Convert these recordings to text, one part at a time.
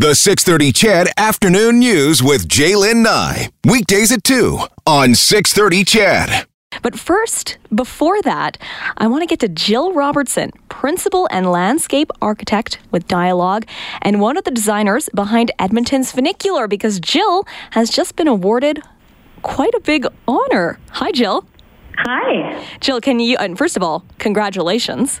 The 630 CHED Afternoon News with Jaylen Nye. Weekdays at 2 on 630 CHED. But first, before that, I want to get to Jill Robertson, principal and landscape architect with DIALOG, and one of the designers behind Edmonton's funicular, because Jill has just been awarded quite a big honor. Hi, Jill. Hi. Jill, can you, and first of all, congratulations.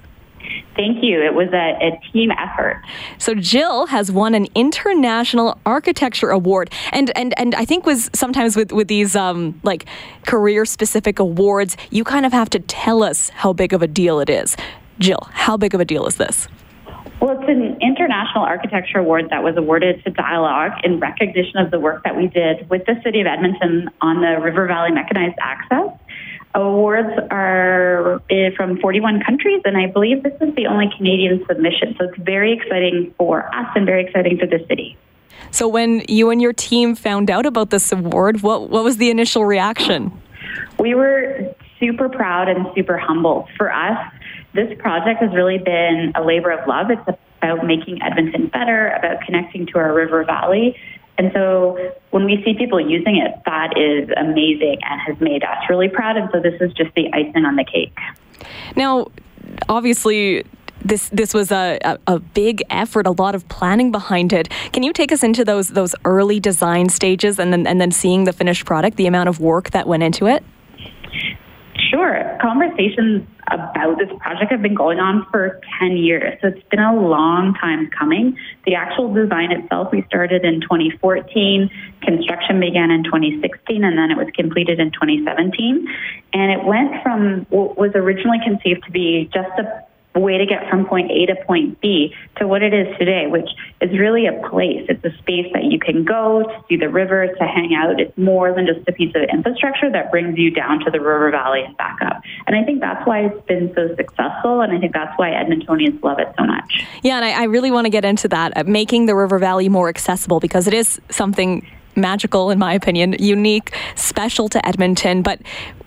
Thank you. It was a, a, team effort. So Jill has won an international architecture award, and and and I think was sometimes with with these um, like career specific awards, you kind of have to tell us how big of a deal it is. Jill, how big of a deal is this? Well, it's an international architecture award that was awarded to DIALOG in recognition of the work that we did with the City of Edmonton on the River Valley Mechanized Access. Awards are eh, from 41 countries, and I believe this is the only Canadian submission. So it's very exciting for us and very exciting for the city. So when you and your team found out about this award, what what was the initial reaction? We were super proud and super humble. For us, this project has really been a labor of love. It's about making Edmonton better, about connecting to our river valley, and so when we see people using it, that is amazing and has made us really proud. And so this is just the icing on the cake. Now, obviously, this this was a, a, big effort, a lot of planning behind it. Can you take us into those those early design stages and then and then seeing the finished product, the amount of work that went into it? Sure. Conversations about this project have been going on for 10 years. So it's been a long time coming. The actual design itself, we started in 2014. Construction began in 2016, and then it was completed in 2017. And it went from what was originally conceived to be just a way to get from point A to point B to what it is today, which is really a place. It's a space that you can go to see the river, to hang out. It's more than just a piece of infrastructure that brings you down to the river valley and back up. And I think that's why it's been so successful, and I think that's why Edmontonians love it so much. Yeah, and I, I really want to get into that, uh, making the river valley more accessible because it is something magical in my opinion unique special to edmonton but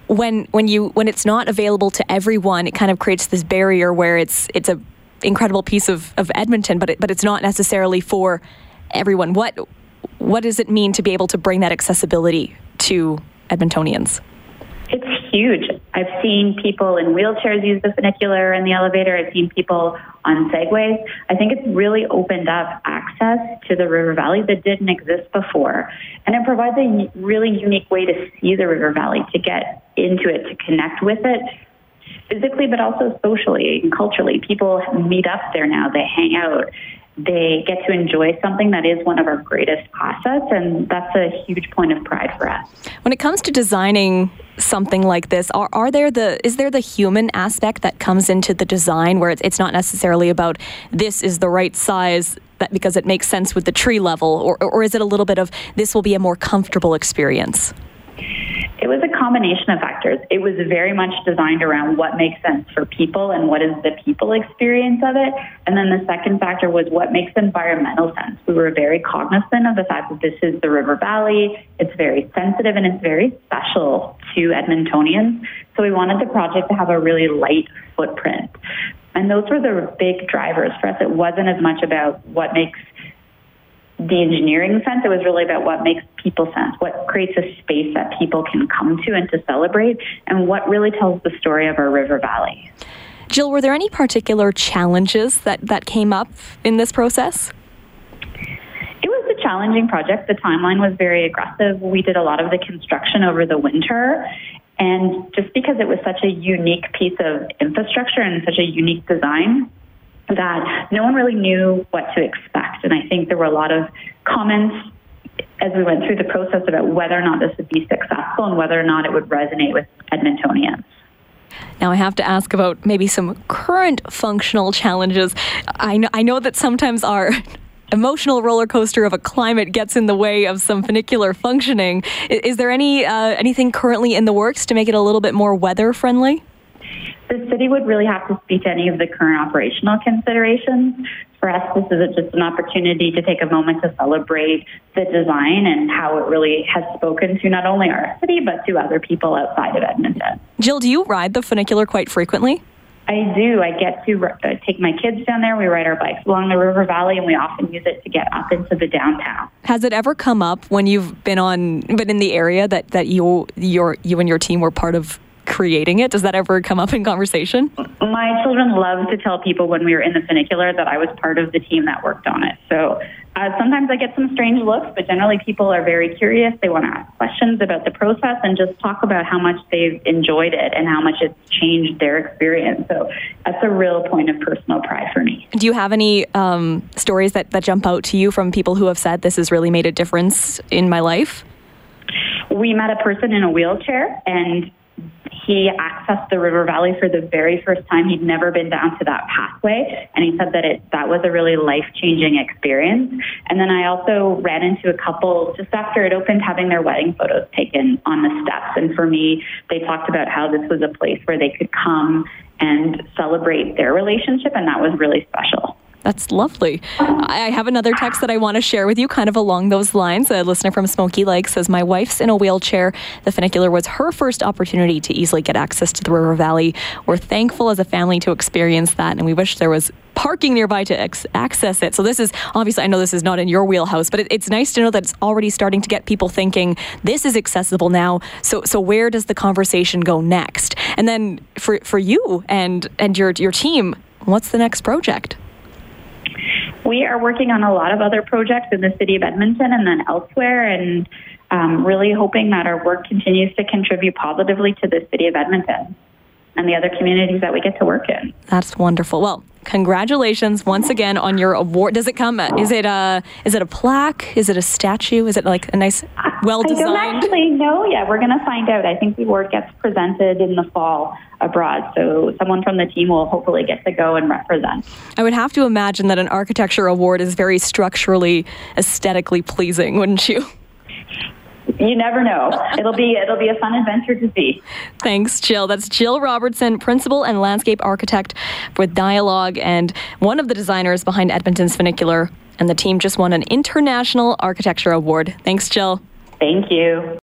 when when you when it's not available to everyone, it kind of creates this barrier where it's it's a incredible piece of, of Edmonton, but it, but it's not necessarily for everyone. What what does it mean to be able to bring that accessibility to Edmontonians? It's huge. I've seen people in wheelchairs use the funicular and the elevator. I've seen people on segways. I think it's really opened up access to the river valley that didn't exist before. And it provides a really unique way to see the river valley, to get into it, to connect with it physically, but also socially and culturally. People meet up there now, they hang out they get to enjoy something that is one of our greatest assets, and that's a huge point of pride for us. When it comes to designing something like this, are, are there the is there the human aspect that comes into the design where it's, it's not necessarily about this is the right size that because it makes sense with the tree level, or, or is it a little bit of this will be a more comfortable experience? It was a combination of factors. It was very much designed around what makes sense for people and what is the people experience of it. And then the second factor was what makes environmental sense. We were very cognizant of the fact that this is the river valley. It's very sensitive and it's very special to Edmontonians. So we wanted the project to have a really light footprint. And those were the big drivers for us. It wasn't as much about what makes the engineering sense. It was really about what makes people sense, what creates a space that people can come to and to celebrate, and what really tells the story of our river valley. Jill, were there any particular challenges that, that came up in this process? It was a challenging project. The timeline was very aggressive. We did a lot of the construction over the winter. And just because it was such a unique piece of infrastructure and such a unique design, that no one really knew what to expect. And I think there were a lot of comments as we went through the process about whether or not this would be successful and whether or not it would resonate with Edmontonians. Now, I have to ask about maybe some current functional challenges. I know, I know that sometimes our emotional roller coaster of a climate gets in the way of some funicular functioning. Is, is there any uh, anything currently in the works to make it a little bit more weather friendly? the city would really have to speak to any of the current operational considerations. For us, this is just an opportunity to take a moment to celebrate the design and how it really has spoken to not only our city, but to other people outside of Edmonton. Jill, do you ride the funicular quite frequently? I do. I get to uh, take my kids down there. We ride our bikes along the river valley, and we often use it to get up into the downtown. Has it ever come up when you've been on, been in the area that that you your you and your team were part of creating it? Does that ever come up in conversation? My children love to tell people when we were in the funicular that I was part of the team that worked on it. So uh, sometimes I get some strange looks, but generally people are very curious. They want to ask questions about the process and just talk about how much they've enjoyed it and how much it's changed their experience. So that's a real point of personal pride for me. Do you have any um, stories that, that jump out to you from people who have said this has really made a difference in my life? We met a person in a wheelchair and he accessed the river valley for the very first time. He'd never been down to that pathway, and he said that it that was a really life changing experience. And then I also ran into a couple just after it opened having their wedding photos taken on the steps. And for me, they talked about how this was a place where they could come and celebrate their relationship, and that was really special. That's lovely. I have another text that I want to share with you, kind of along those lines. A listener from Smoky Lake says, My wife's in a wheelchair. The funicular was her first opportunity to easily get access to the river valley. We're thankful as a family to experience that, and we wish there was parking nearby to ex- access it. So, this is obviously, I know this is not in your wheelhouse, but it, it's nice to know that it's already starting to get people thinking this is accessible now. So, so where does the conversation go next? And then for, for you and, and your, your team, what's the next project? We are working on a lot of other projects in the city of Edmonton and then elsewhere, and um, really hoping that our work continues to contribute positively to the city of Edmonton and the other communities that we get to work in. That's wonderful. Well, congratulations once again on your award. Does it come? Is it a is it a plaque? Is it a statue? Is it like a nice, well designed? I don't actually know yet. We're going to find out. I think the award gets presented in the fall abroad, so someone from the team will hopefully get to go and represent. I would have to imagine that an architecture award is very structurally, aesthetically pleasing, wouldn't you? you never know. It'll be it'll be a fun adventure to see. Thanks, Jill. That's Jill Robertson, principal and landscape architect with DIALOG and one of the designers behind Edmonton's Funicular. And the team just won an international architecture award. Thanks, Jill. Thank you.